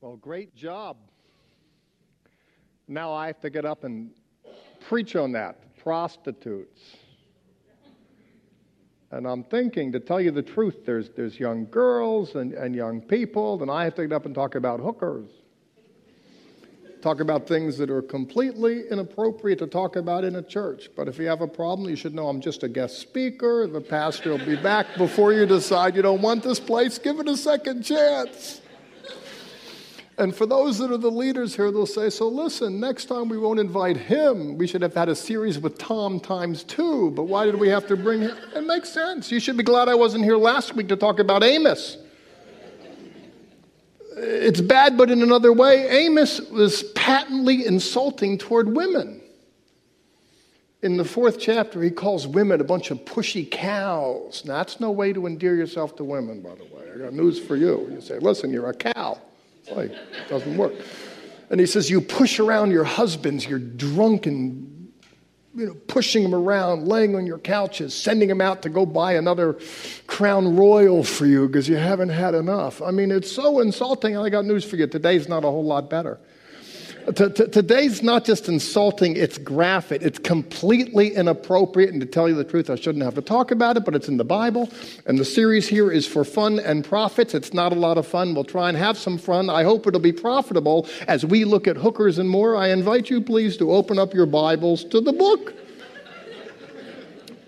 Well, great job. Now I have to get up and preach on that prostitutes. And I'm thinking, to tell you the truth, there's, there's young girls and, and young people, and I have to get up and talk about hookers. Talk about things that are completely inappropriate to talk about in a church. But if you have a problem, you should know I'm just a guest speaker. The pastor will be back before you decide you don't want this place. Give it a second chance. And for those that are the leaders here, they'll say, So listen, next time we won't invite him. We should have had a series with Tom times two. But why did we have to bring him? It makes sense. You should be glad I wasn't here last week to talk about Amos. It's bad, but in another way, Amos was patently insulting toward women. In the fourth chapter, he calls women a bunch of pushy cows. Now, that's no way to endear yourself to women, by the way. I got news for you. You say, listen, you're a cow. It doesn't work. And he says, You push around your husbands, you're drunk and you know, pushing them around, laying on your couches, sending them out to go buy another crown royal for you because you haven't had enough. I mean, it's so insulting. I got news for you. Today's not a whole lot better. Today's not just insulting, it's graphic. It's completely inappropriate. And to tell you the truth, I shouldn't have to talk about it, but it's in the Bible. And the series here is for fun and profits. It's not a lot of fun. We'll try and have some fun. I hope it'll be profitable as we look at hookers and more. I invite you, please, to open up your Bibles to the book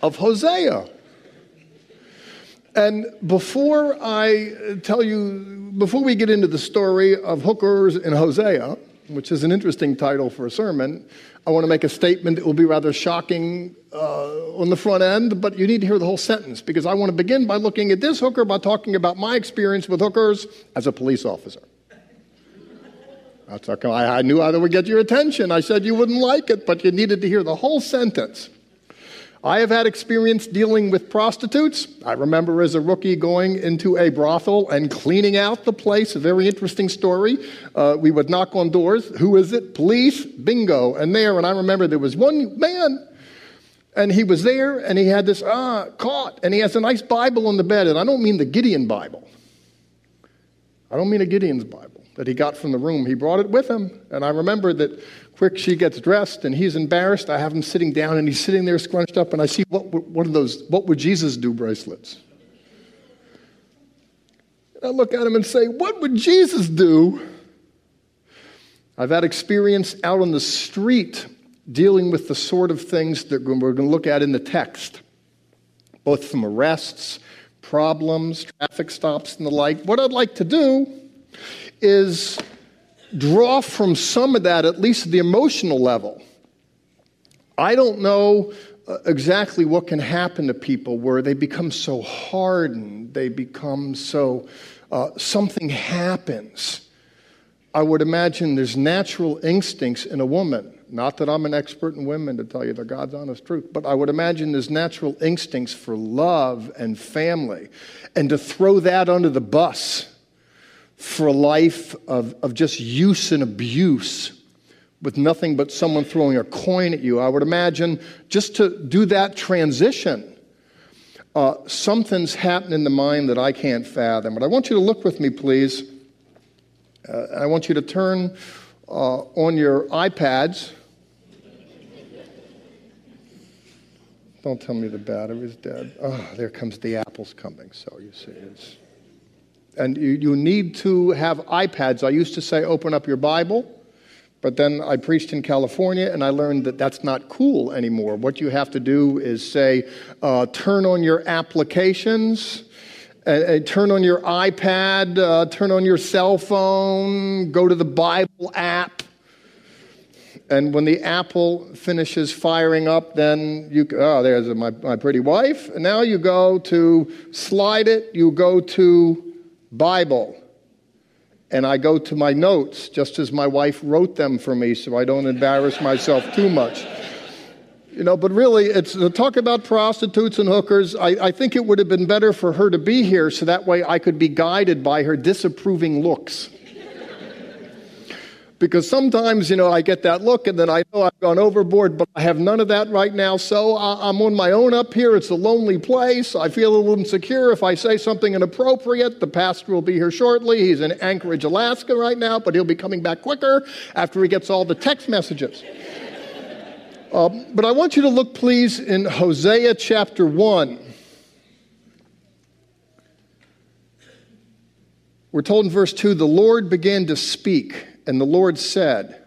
of Hosea. And before I tell you, before we get into the story of hookers in Hosea, which is an interesting title for a sermon, I want to make a statement that will be rather shocking uh, on the front end, but you need to hear the whole sentence because I want to begin by looking at this hooker by talking about my experience with hookers as a police officer. I knew that would get your attention. I said you wouldn't like it, but you needed to hear the whole sentence. I have had experience dealing with prostitutes. I remember as a rookie going into a brothel and cleaning out the place. A very interesting story. Uh, we would knock on doors. Who is it? Police. Bingo. And there, and I remember there was one man, and he was there, and he had this, ah, caught. And he has a nice Bible on the bed. And I don't mean the Gideon Bible. I don't mean a Gideon's Bible that he got from the room. He brought it with him. And I remember that quick she gets dressed and he's embarrassed. I have him sitting down and he's sitting there scrunched up and I see what, what are those, what would Jesus do bracelets? And I look at him and say, what would Jesus do? I've had experience out on the street dealing with the sort of things that we're going to look at in the text, both from arrests, problems, traffic stops, and the like. What I'd like to do is draw from some of that, at least the emotional level. I don't know uh, exactly what can happen to people where they become so hardened, they become so, uh, something happens. I would imagine there's natural instincts in a woman. Not that I'm an expert in women to tell you the God's honest truth, but I would imagine there's natural instincts for love and family. And to throw that under the bus for a life of, of just use and abuse with nothing but someone throwing a coin at you. I would imagine just to do that transition, uh, something's happened in the mind that I can't fathom. But I want you to look with me, please. Uh, I want you to turn uh, on your iPads. Don't tell me the battery's dead. Oh, there comes the apples coming. So you see, it's and you, you need to have iPads. I used to say, open up your Bible, but then I preached in California and I learned that that's not cool anymore. What you have to do is say, uh, turn on your applications. Uh, uh, turn on your iPad, uh, turn on your cell phone, go to the Bible app. And when the apple finishes firing up, then you, oh, there's my, my pretty wife. And now you go to slide it, you go to Bible. And I go to my notes just as my wife wrote them for me so I don't embarrass myself too much. You know, but really, it's to talk about prostitutes and hookers. I, I think it would have been better for her to be here so that way I could be guided by her disapproving looks. Because sometimes, you know, I get that look and then I know I've gone overboard, but I have none of that right now. So I'm on my own up here. It's a lonely place. I feel a little insecure. If I say something inappropriate, the pastor will be here shortly. He's in Anchorage, Alaska right now, but he'll be coming back quicker after he gets all the text messages. Um, but I want you to look, please, in Hosea chapter 1. We're told in verse 2 the Lord began to speak, and the Lord said,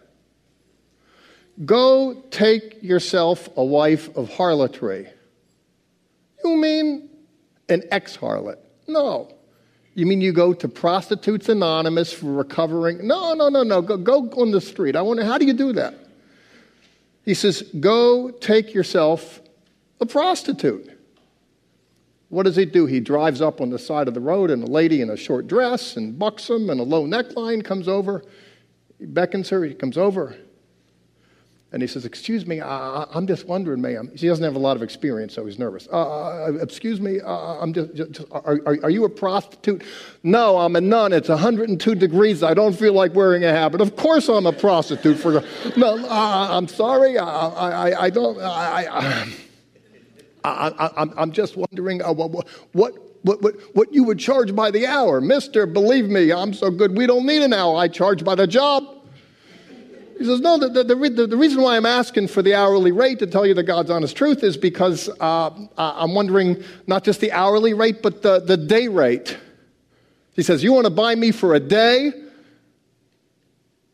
Go take yourself a wife of harlotry. You mean an ex harlot? No. You mean you go to Prostitutes Anonymous for recovering? No, no, no, no. Go, go on the street. I wonder, how do you do that? He says, Go take yourself a prostitute. What does he do? He drives up on the side of the road, and a lady in a short dress and buxom and a low neckline comes over. He beckons her, he comes over, and he says, Excuse me, I, am just wondering, ma'am. She doesn't have a lot of experience, so he's nervous. Uh, uh, excuse me, uh, I'm just, just are, are, are, you a prostitute? No, I'm a nun. It's 102 degrees. I don't feel like wearing a habit. Of course I'm a prostitute. For No, uh, I'm sorry. I, I, I don't. I, I, am just wondering uh, what, what, what, what what you would charge by the hour. Mister, believe me, I'm so good, we don't need an hour. I charge by the job. He says, No, the, the, the, the reason why I'm asking for the hourly rate, to tell you the God's honest truth, is because uh, I'm wondering not just the hourly rate, but the, the day rate. He says, You want to buy me for a day?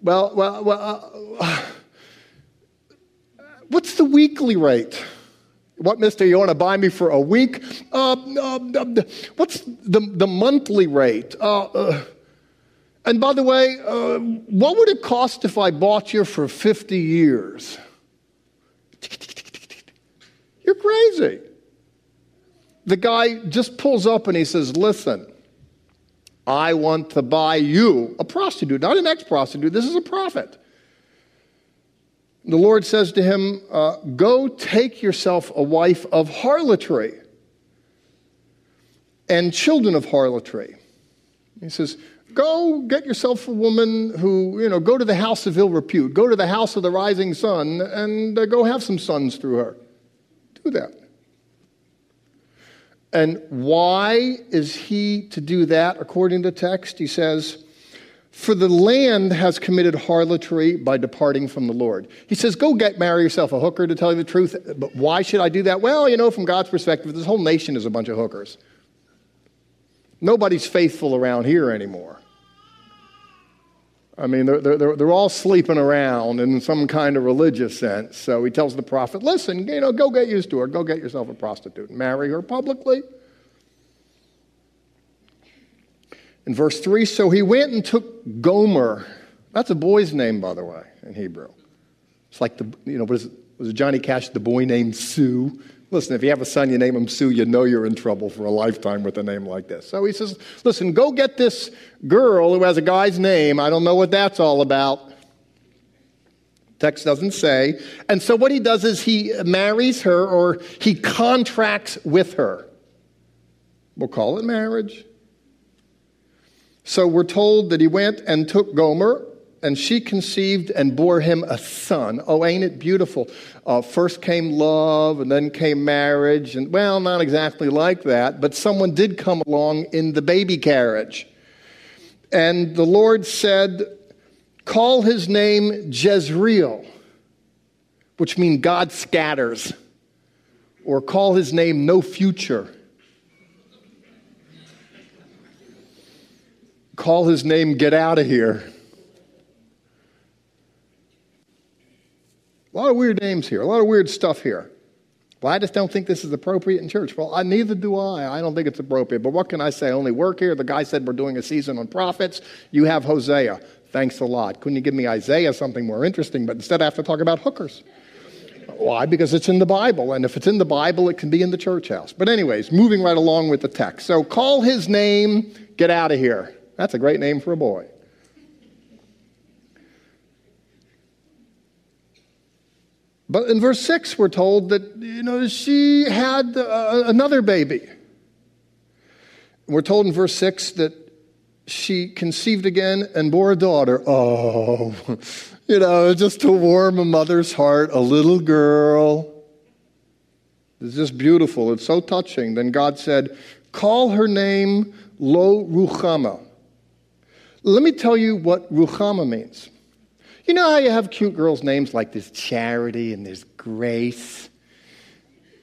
Well, well, well uh, what's the weekly rate? What, mister, you want to buy me for a week? Uh, uh, what's the, the monthly rate? Uh, uh and by the way, uh, what would it cost if I bought you for 50 years? You're crazy. The guy just pulls up and he says, Listen, I want to buy you, a prostitute, not an ex prostitute. This is a prophet. The Lord says to him, uh, Go take yourself a wife of harlotry and children of harlotry. He says, Go get yourself a woman who, you know, go to the house of ill repute, go to the house of the rising sun, and uh, go have some sons through her. Do that. And why is he to do that according to text? He says, For the land has committed harlotry by departing from the Lord. He says, Go get marry yourself a hooker to tell you the truth. But why should I do that? Well, you know, from God's perspective, this whole nation is a bunch of hookers. Nobody's faithful around here anymore. I mean, they're, they're, they're all sleeping around in some kind of religious sense. So he tells the prophet, listen, you know, go get used to her. Go get yourself a prostitute and marry her publicly. In verse 3, so he went and took Gomer. That's a boy's name, by the way, in Hebrew. It's like the, you know, was was Johnny Cash, the boy named Sue? Listen, if you have a son, you name him Sue, you know you're in trouble for a lifetime with a name like this. So he says, Listen, go get this girl who has a guy's name. I don't know what that's all about. Text doesn't say. And so what he does is he marries her or he contracts with her. We'll call it marriage. So we're told that he went and took Gomer, and she conceived and bore him a son. Oh, ain't it beautiful? Uh, first came love, and then came marriage, and well, not exactly like that, but someone did come along in the baby carriage. And the Lord said, Call his name Jezreel, which means God scatters, or call his name No Future. Call his name Get Out of Here. A lot of weird names here, a lot of weird stuff here. Well, I just don't think this is appropriate in church. Well, I, neither do I. I don't think it's appropriate. But what can I say? I only work here. The guy said we're doing a season on prophets. You have Hosea. Thanks a lot. Couldn't you give me Isaiah, something more interesting? But instead, I have to talk about hookers. Why? Because it's in the Bible. And if it's in the Bible, it can be in the church house. But, anyways, moving right along with the text. So, call his name, get out of here. That's a great name for a boy. But in verse 6, we're told that, you know, she had uh, another baby. We're told in verse 6 that she conceived again and bore a daughter. Oh, you know, just to warm a mother's heart, a little girl. It's just beautiful. It's so touching. Then God said, Call her name Lo Ruchama. Let me tell you what Ruchama means. You know how you have cute girls' names like there's Charity and there's Grace,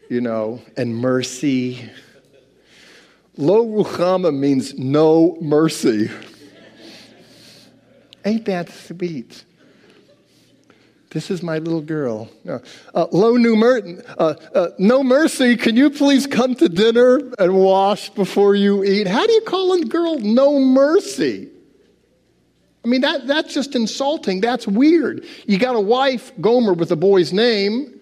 you know, and Mercy. Lo Ruchama means no mercy. Ain't that sweet? This is my little girl. Uh, uh, Lo New Merton, uh, uh, no mercy. Can you please come to dinner and wash before you eat? How do you call a girl no mercy? I mean, that, that's just insulting. That's weird. You got a wife, Gomer, with a boy's name,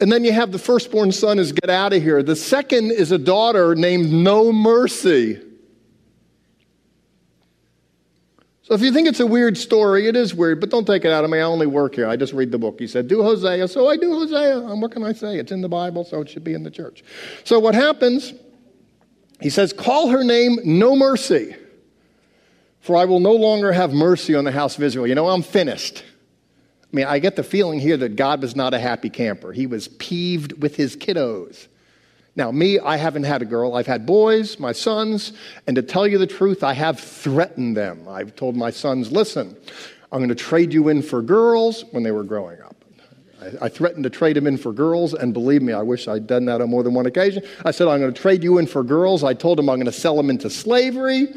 and then you have the firstborn son is get out of here. The second is a daughter named No Mercy. So if you think it's a weird story, it is weird, but don't take it out of me. I only work here. I just read the book. He said, Do Hosea. So I do Hosea. And what can I say? It's in the Bible, so it should be in the church. So what happens? He says, Call her name No Mercy, for I will no longer have mercy on the house of Israel. You know, I'm finished. I mean, I get the feeling here that God was not a happy camper. He was peeved with his kiddos. Now, me, I haven't had a girl. I've had boys, my sons, and to tell you the truth, I have threatened them. I've told my sons, listen, I'm going to trade you in for girls when they were growing up. I, threatened to trade them in for girls, and believe me, I wish I'd done that on more than one occasion. I said, I'm going to trade you in for girls. I told them I'm going to sell them into slavery.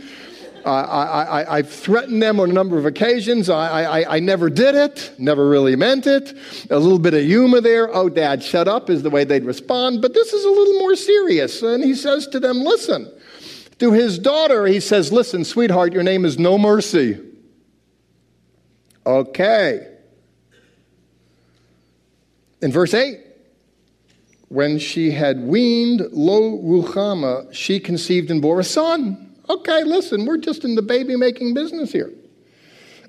I, have threatened them on a number of occasions. I, I, I never did it, never really meant it. A little bit of humor there. Oh, Dad, shut up is the way they'd respond. But this is a little more serious. And he says to them, Listen. To his daughter, he says, Listen, sweetheart, your name is No Mercy. Okay. In verse 8, when she had weaned Lo Ruchama, she conceived and bore a son. Okay, listen, we're just in the baby making business here.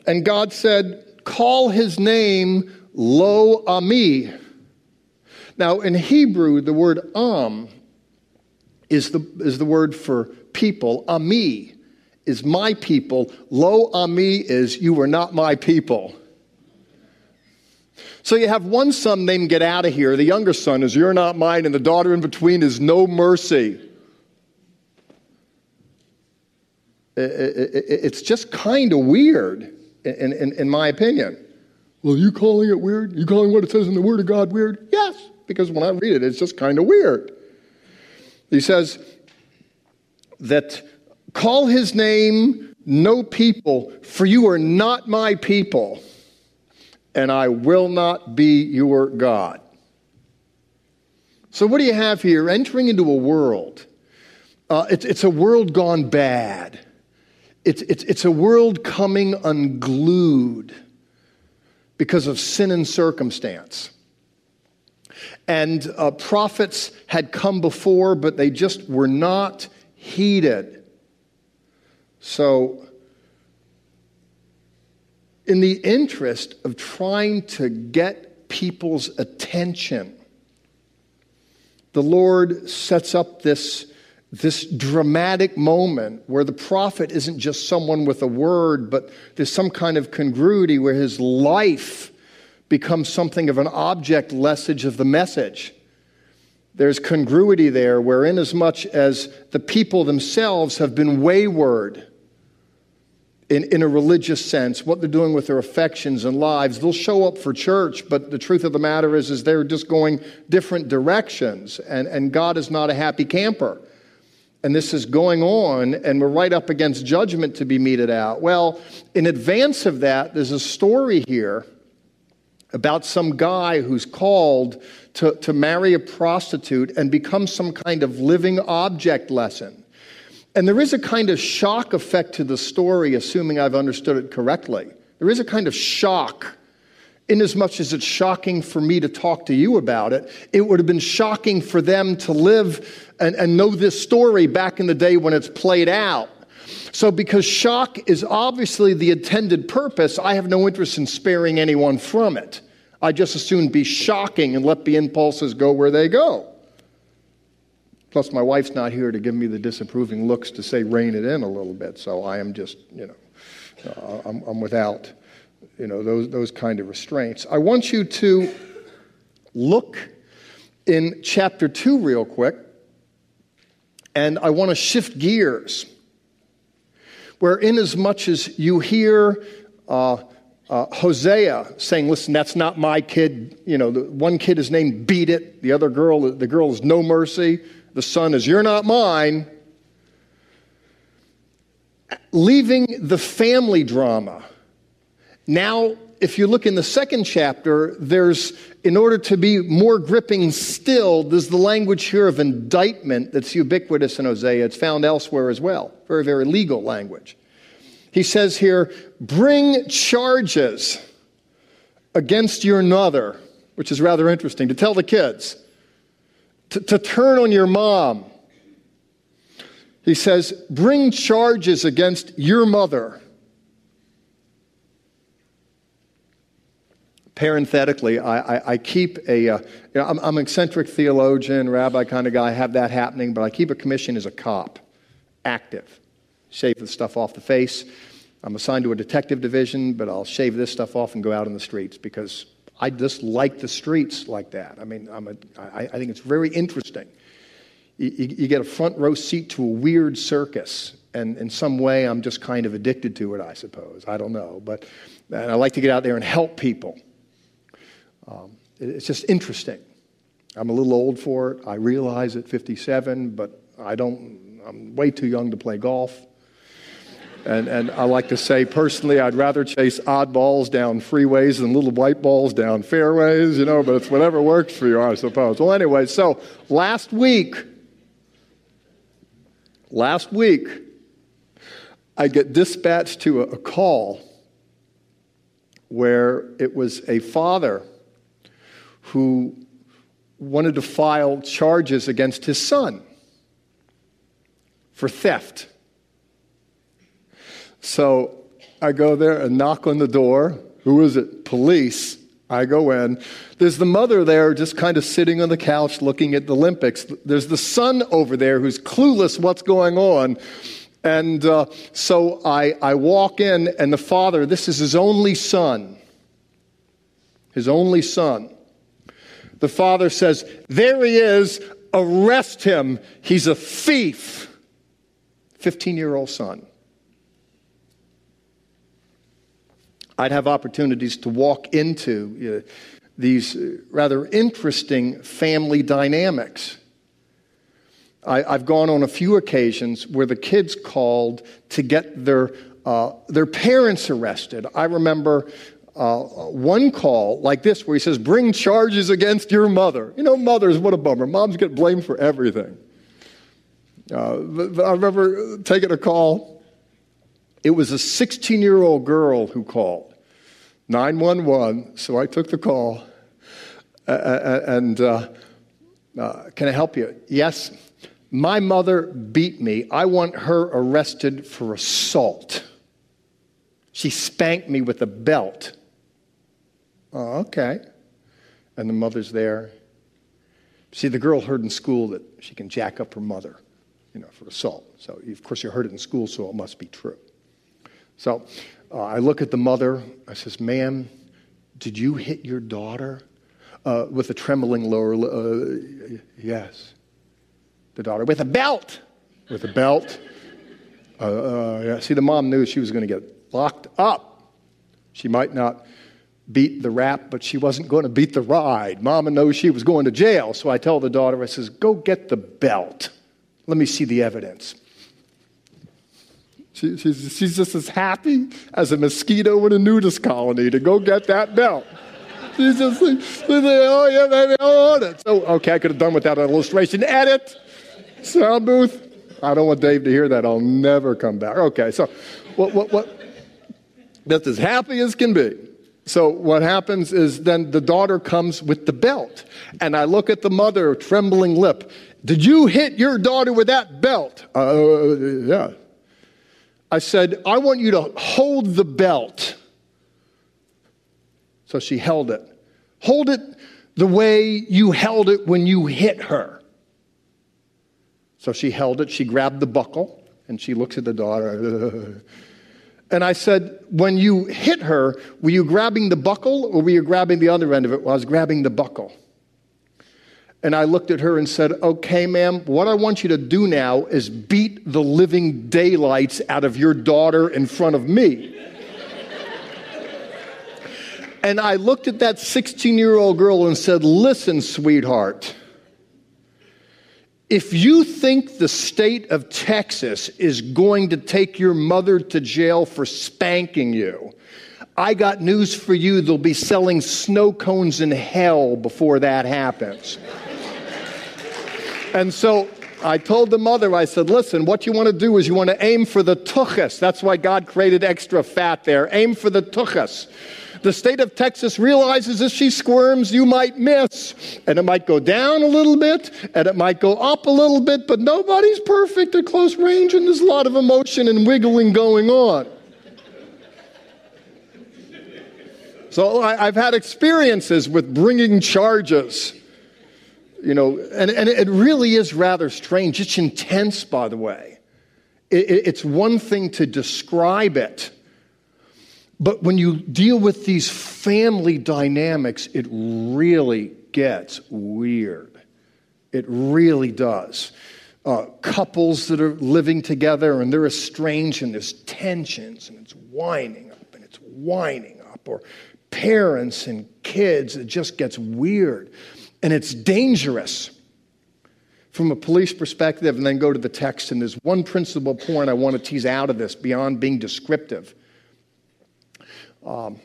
And God said, Call his name Lo Ami. Now, in Hebrew, the word Am is the, is the word for people. Ami is my people. Lo Ami is you are not my people. So you have one son named Get Out of Here. The younger son is You're not mine, and the daughter in between is No Mercy. It's just kind of weird, in, in, in, my opinion. Well, you calling it weird? You calling what it says in the Word of God weird? Yes, because when I read it, it's just kind of weird. He says that call his name no people, for you are not my people, and I will not be your God. So, what do you have here? Entering into a world. Uh, it's, it's a world gone bad. It's, it's, it's a world coming unglued because of sin and circumstance. And uh, prophets had come before, but they just were not heeded. So, in the interest of trying to get people's attention, the Lord sets up this this dramatic moment where the prophet isn't just someone with a word, but there's some kind of congruity where his life becomes something of an object message of the message. There's congruity there, where inasmuch as much as the people themselves have been wayward in, in a religious sense, what they're doing with their affections and lives, they'll show up for church, but the truth of the matter is, is they're just going different directions, and, and God is not a happy camper and this is going on, and we're right up against judgment to be meted out. Well, in advance of that, there's a story here about some guy who's called to, to marry a prostitute and become some kind of living object lesson. And there is a kind of shock effect to the story, assuming I've understood it correctly. There is a kind of shock inasmuch as it's shocking for me to talk to you about it, it would have been shocking for them to live and, and know this story back in the day when it's played out. So, because shock is obviously the intended purpose, I have no interest in sparing anyone from it. I just as soon be shocking and let the impulses go where they go. Plus, my wife's not here to give me the disapproving looks to say rein it in a little bit. So I am just, you know, uh, I'm, I'm without, you know, those, those kind of restraints. I want you to look in chapter 2 real quick, and I want to shift gears. Where, in as much as you hear uh, uh, Hosea saying, Listen, that's not my kid. You know, the one kid is named Beat It, the other girl, the girl is No Mercy, the son is You're not mine. Leaving the family drama. Now, if you look in the second chapter, there's, in order to be more gripping still, there's the language here of indictment that's ubiquitous in Hosea. It's found elsewhere as well. Very, very legal language. He says here, bring charges against your mother, which is rather interesting, to tell the kids, to, to turn on your mom. He says, bring charges against your mother. Parenthetically, I, I, I keep a, uh, you know, I'm, I'm, an eccentric theologian, rabbi kind of guy, I have that happening, but I keep a commission as a cop, active. Shave the stuff off the face. I'm assigned to a detective division, but I'll shave this stuff off and go out in the streets because I just like the streets like that. I mean, I'm a, I, I think it's very interesting. You, you, get a front row seat to a weird circus, and in some way, I'm just kind of addicted to it, I suppose. I don't know. But and I like to get out there and help people. Um, it's just interesting. I'm a little old for it. I realize at 57, but I don't, I'm way too young to play golf. And, and I like to say personally, I'd rather chase odd balls down freeways than little white balls down fairways, you know, but it's whatever works for you, I suppose. Well, anyway, so last week, last week, I get dispatched to a, a call where it was a father who wanted to file charges against his son for theft. So I go there and knock on the door. Who is it? Police. I go in. There's the mother there just kind of sitting on the couch looking at the Olympics. There's the son over there who's clueless what's going on. And uh, so I, I walk in, and the father, this is his only son, his only son the father says, There he is, arrest him. He's a thief. 15 year old son. I'd have opportunities to walk into uh, these uh, rather interesting family dynamics. I, have gone on a few occasions where the kids called to get their, uh, their parents arrested. I remember uh, one call like this where he says, Bring charges against your mother. You know, mothers, what a bummer. Moms get blamed for everything. Uh, I remember taking a call. It was a 16 year old girl who called 911. So I took the call. And uh, uh, can I help you? Yes. My mother beat me. I want her arrested for assault. She spanked me with a belt. Oh, okay. And the mother's there. See, the girl heard in school that she can jack up her mother, you know, for assault. So, of course, you heard it in school, so it must be true. So uh, I look at the mother. I says, ma'am, did you hit your daughter? Uh, with a trembling lower, uh, yes. The daughter, with a belt. With a belt. Uh, uh, yeah. See, the mom knew she was going to get locked up. She might not beat the rap, but she wasn't going to beat the ride. Mama knows she was going to jail. So I tell the daughter, I says, go get the belt. Let me see the evidence. She, she's, she's just as happy as a mosquito in a nudist colony to go get that belt. She's just like, oh yeah, baby, I want it. So, okay, I could have done without an illustration. Edit. Sound booth. I don't want Dave to hear that. I'll never come back. Okay, so what, what, what? That's as happy as can be. So what happens is then the daughter comes with the belt. And I look at the mother, trembling lip. Did you hit your daughter with that belt? Uh, yeah. I said, I want you to hold the belt. So she held it. Hold it the way you held it when you hit her. So she held it, she grabbed the buckle, and she looks at the daughter. And I said, When you hit her, were you grabbing the buckle or were you grabbing the other end of it? Well, I was grabbing the buckle. And I looked at her and said, Okay, ma'am, what I want you to do now is beat the living daylights out of your daughter in front of me. and I looked at that 16 year old girl and said, Listen, sweetheart. If you think the state of Texas is going to take your mother to jail for spanking you, I got news for you. They'll be selling snow cones in hell before that happens. and so I told the mother, I said, listen, what you want to do is you want to aim for the tuchus. That's why God created extra fat there. Aim for the tuchus. The state of Texas realizes if she squirms, you might miss. And it might go down a little bit, and it might go up a little bit, but nobody's perfect at close range, and there's a lot of emotion and wiggling going on. So I, have had experiences with bringing charges. You know, and, and it really is rather strange. It's intense, by the way. It, it, it's one thing to describe it, but when you deal with these family dynamics, it really gets weird. It really does. Uh, couples that are living together and they're estranged and there's tensions and it's winding up and it's winding up, or parents and kids, it just gets weird and it's dangerous from a police perspective. And then go to the text, and there's one principal point I want to tease out of this beyond being descriptive um,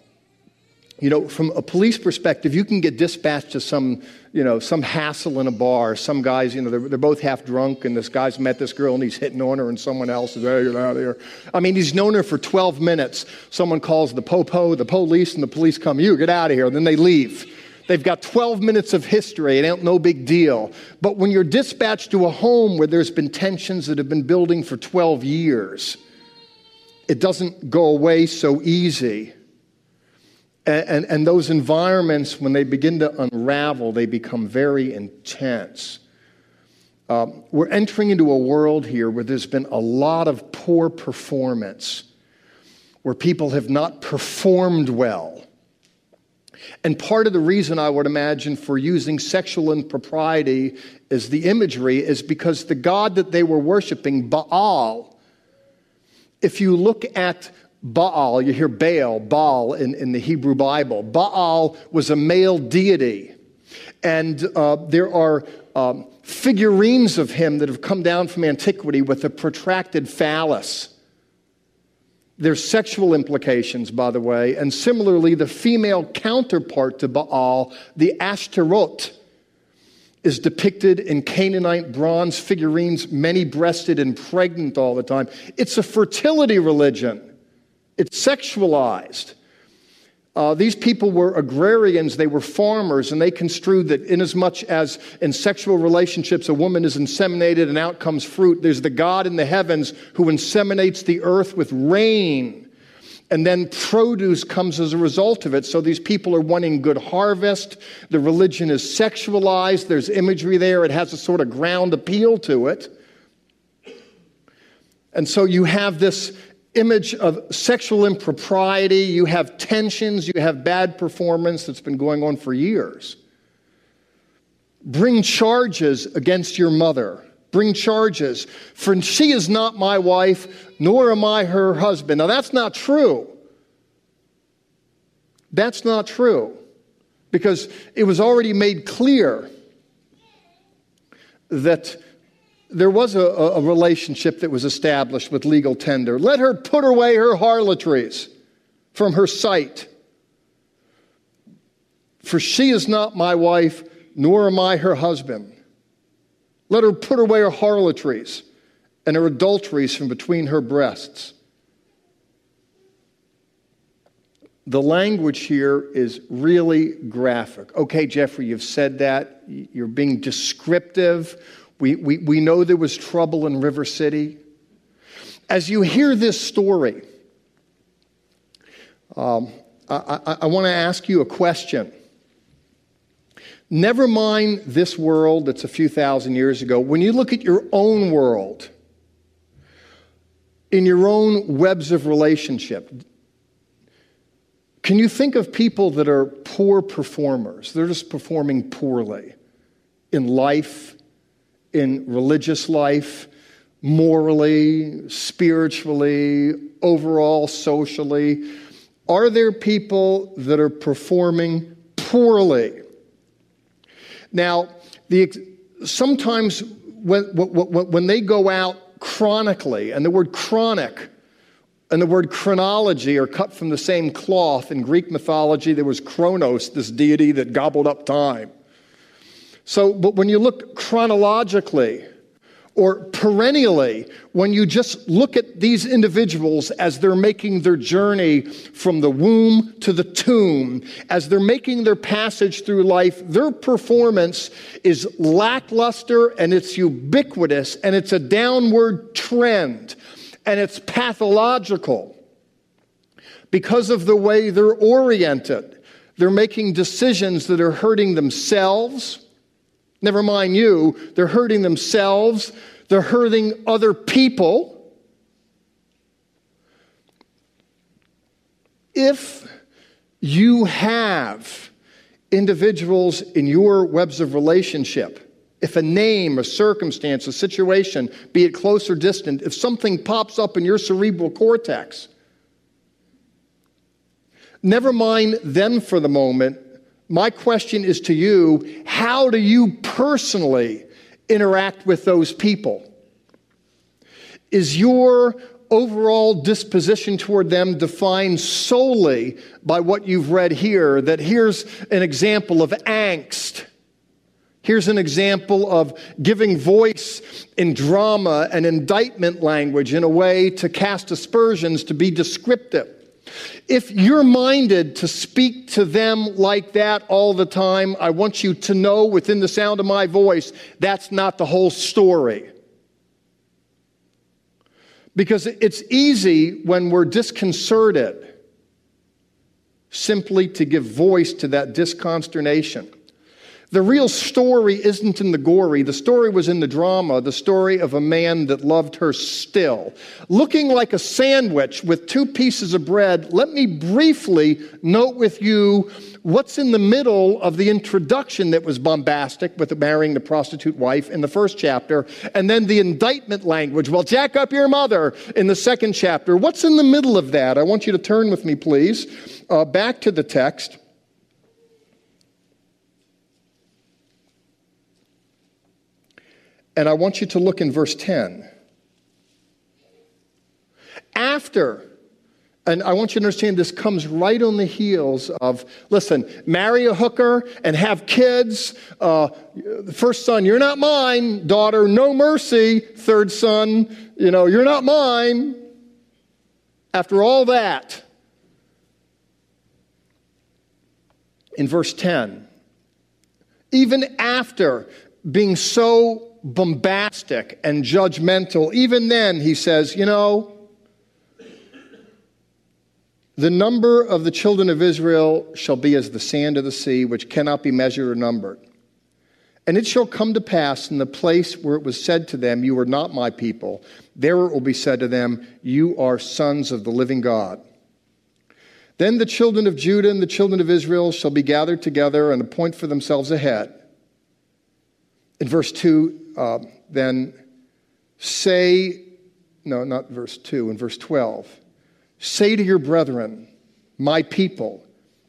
you know, from a police perspective, you can get dispatched to some, you know, some hassle in a bar. Some guys, you know, they're, they're both half drunk, and this guy's met this girl and he's hitting on her, and someone else is, hey, get out of here. I mean, he's known her for 12 minutes. Someone calls the popo, the police, and the police come, you get out of here. And then they leave. They've got 12 minutes of history. It ain't no big deal. But when you're dispatched to a home where there's been tensions that have been building for 12 years, it doesn't go away so easy. And, and, and, those environments, when they begin to unravel, they become very intense. Um, we're entering into a world here where there's been a lot of poor performance, where people have not performed well. And part of the reason I would imagine for using sexual impropriety as the imagery is because the God that they were worshiping, Baal, if you look at Baal, you hear Baal, Baal in, in the Hebrew Bible. Baal was a male deity. And uh, there are um, figurines of him that have come down from antiquity with a protracted phallus. There's sexual implications, by the way. And similarly, the female counterpart to Baal, the Ashtaroth, is depicted in Canaanite bronze figurines, many breasted and pregnant all the time. It's a fertility religion. It's sexualized. Uh, these people were agrarians, they were farmers, and they construed that inasmuch as in sexual relationships a woman is inseminated and out comes fruit, there's the God in the heavens who inseminates the earth with rain. And then produce comes as a result of it. So these people are wanting good harvest. The religion is sexualized. There's imagery there. It has a sort of ground appeal to it. And so you have this image of sexual impropriety, you have tensions, you have bad performance that's been going on for years. Bring charges against your mother. Bring charges, for she is not my wife, nor am I her husband. Now, that's not true. That's not true because it was already made clear that there was a, a, relationship that was established with legal tender. Let her put away her harlotries from her sight. For she is not my wife, nor am I her husband. Let her put away her harlotries and her adulteries from between her breasts. The language here is really graphic. Okay, Jeffrey, you've said that. You're being descriptive we, we, we know there was trouble in River City. As you hear this story, um, I, I, I want to ask you a question. Never mind this world that's a few thousand years ago. When you look at your own world, in your own webs of relationship, can you think of people that are poor performers? They're just performing poorly in life, in religious life, morally, spiritually, overall, socially. Are there people that are performing poorly? Now, the, sometimes when, when, when they go out chronically, and the word chronic and the word chronology are cut from the same cloth. In Greek mythology, there was Kronos, this deity that gobbled up time. So, but when you look chronologically, or perennially, when you just look at these individuals as they're making their journey from the womb to the tomb, as they're making their passage through life, their performance is lackluster and it's ubiquitous and it's a downward trend and it's pathological because of the way they're oriented. They're making decisions that are hurting themselves Never mind you, they're hurting themselves, they're hurting other people. If you have individuals in your webs of relationship, if a name, a circumstance, a situation, be it close or distant, if something pops up in your cerebral cortex, never mind them for the moment, my question is to you how do you personally interact with those people? Is your overall disposition toward them defined solely by what you've read here? That here's an example of angst. Here's an example of giving voice in drama and indictment language in a way to cast aspersions to be descriptive. If you're minded to speak to them like that all the time, I want you to know within the sound of my voice, that's not the whole story. Because it's easy when we're disconcerted simply to give voice to that disconsternation. The real story isn't in the gory. The story was in the drama, the story of a man that loved her still. Looking like a sandwich with two pieces of bread, let me briefly note with you what's in the middle of the introduction that was bombastic with marrying the prostitute wife in the first chapter, and then the indictment language. Well, jack up your mother in the second chapter. What's in the middle of that? I want you to turn with me, please, uh, back to the text. And I want you to look in verse 10. After, and I want you to understand this comes right on the heels of listen, marry a hooker and have kids. Uh, first son, you're not mine. Daughter, no mercy. Third son, you know, you're not mine. After all that, in verse 10, even after being so bombastic and judgmental, even then he says, you know, the number of the children of Israel shall be as the sand of the sea, which cannot be measured or numbered. And it shall come to pass in the place where it was said to them, You are not my people, there it will be said to them, You are sons of the living God. Then the children of Judah and the children of Israel shall be gathered together and appoint for themselves a head. In verse 2, uh, then say, no, not verse 2, in verse 12, say to your brethren, my people,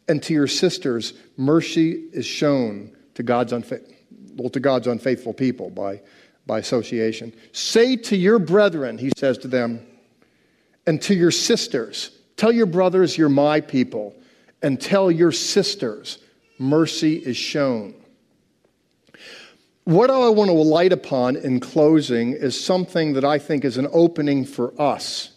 and to your sisters, mercy is shown to God's, unfa- well, to God's unfaithful people by, by association. Say to your brethren, he says to them, and to your sisters, tell your brothers you're my people, and tell your sisters, mercy is shown. What I want to light upon in closing is something that I think is an opening for us.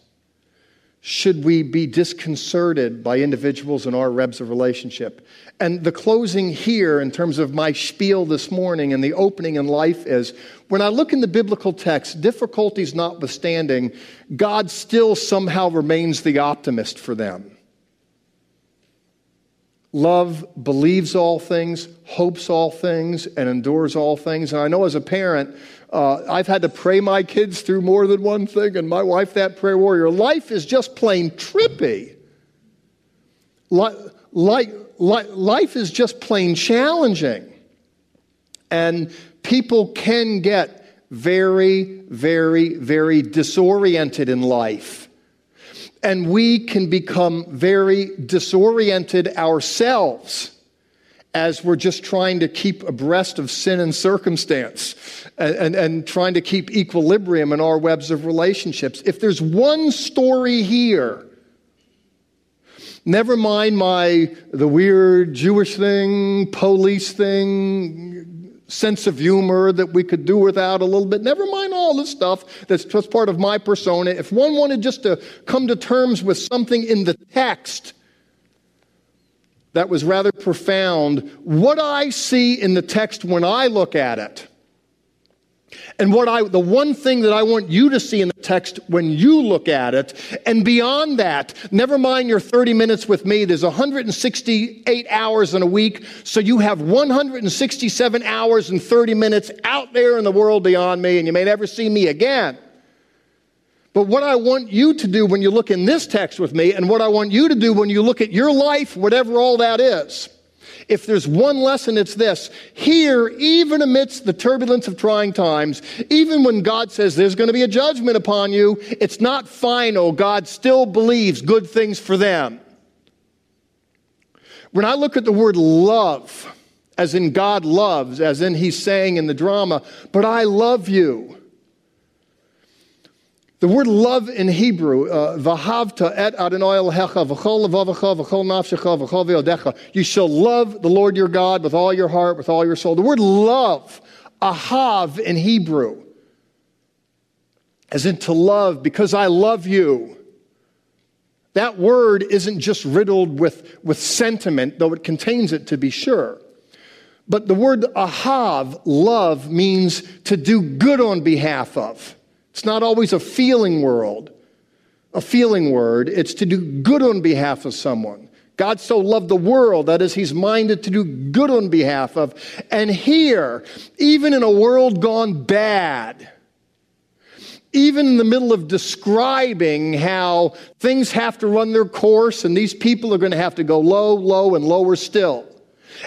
Should we be disconcerted by individuals in our webs of relationship? And the closing here, in terms of my spiel this morning and the opening in life, is when I look in the biblical text, difficulties notwithstanding, God still somehow remains the optimist for them. Love believes all things, hopes all things, and endures all things. And I know as a parent, uh, I've had to pray my kids through more than one thing, and my wife, that prayer warrior. Life is just plain trippy. life is just plain challenging. And people can get very, very, very disoriented in life and we can become very disoriented ourselves as we're just trying to keep abreast of sin and circumstance and, and, and, trying to keep equilibrium in our webs of relationships. If there's one story here, never mind my the weird Jewish thing, police thing, sense of humor that we could do without a little bit. Never mind all this stuff that's just part of my persona. If one wanted just to come to terms with something in the text that was rather profound, what I see in the text when I look at it and what I, the one thing that I want you to see in the text when you look at it, and beyond that, never mind your 30 minutes with me, there's 168 hours in a week, so you have 167 hours and 30 minutes out there in the world beyond me, and you may never see me again. But what I want you to do when you look in this text with me, and what I want you to do when you look at your life, whatever all that is, if there's one lesson, it's this. Here, even amidst the turbulence of trying times, even when God says there's going to be a judgment upon you, it's not final. God still believes good things for them. When I look at the word love, as in God loves, as in He's saying in the drama, but I love you. The word love in Hebrew, uh, vahavta et Adonai Elohecha v'chol levavecha v'chol nafshecha v'chol v'yodecha. You shall love the Lord your God with all your heart, with all your soul. The word love, ahav in Hebrew, as in to love because I love you. That word isn't just riddled with, with sentiment, though it contains it to be sure. But the word ahav, love, means to do good on behalf of. It's not always a feeling world, a feeling word. It's to do good on behalf of someone. God so loved the world, that is, he's minded to do good on behalf of. And here, even in a world gone bad, even in the middle of describing how things have to run their course and these people are going to have to go low, low, and lower still.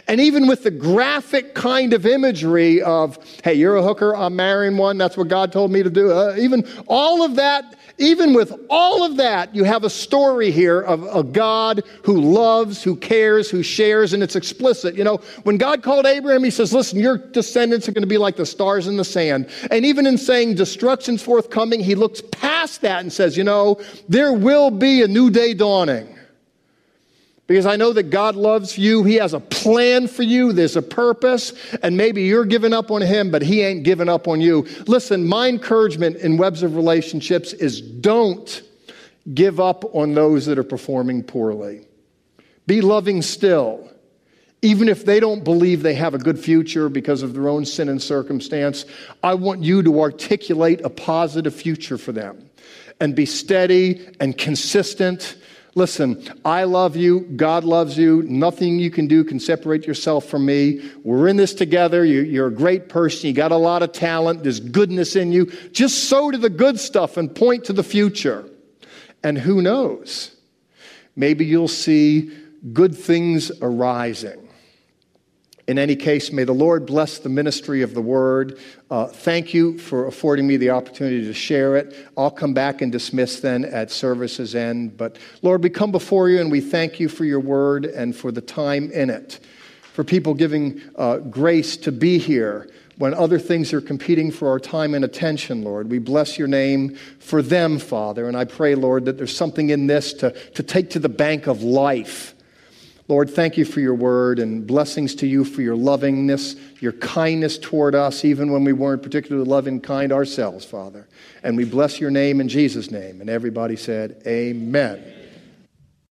And even with the graphic kind of imagery of, hey, you're a hooker, I'm marrying one, that's what God told me to do, uh, even all of that, even with all of that, you have a story here of a God who loves, who cares, who shares, and it's explicit. You know, when God called Abraham, he says, listen, your descendants are going to be like the stars in the sand. And even in saying destruction's forthcoming, he looks past that and says, you know, there will be a new day dawning because I know that God loves you. He has a plan for you. There's a purpose. And maybe you're giving up on Him, but He ain't giving up on you. Listen, my encouragement in webs of relationships is don't give up on those that are performing poorly. Be loving still. Even if they don't believe they have a good future because of their own sin and circumstance, I want you to articulate a positive future for them and be steady and consistent Listen, I love you. God loves you. Nothing you can do can separate yourself from me. We're in this together. You, are a great person. You got a lot of talent. There's goodness in you. Just sow to the good stuff and point to the future. And who knows? Maybe you'll see good things arising. In any case, may the Lord bless the ministry of the word. Uh, thank you for affording me the opportunity to share it. I'll come back and dismiss then at service's end. But Lord, we come before you and we thank you for your word and for the time in it, for people giving uh, grace to be here when other things are competing for our time and attention, Lord. We bless your name for them, Father. And I pray, Lord, that there's something in this to, to take to the bank of life Lord, thank you for your word and blessings to you for your lovingness, your kindness toward us, even when we weren't particularly loving kind ourselves, Father. And we bless your name in Jesus' name. And everybody said, Amen.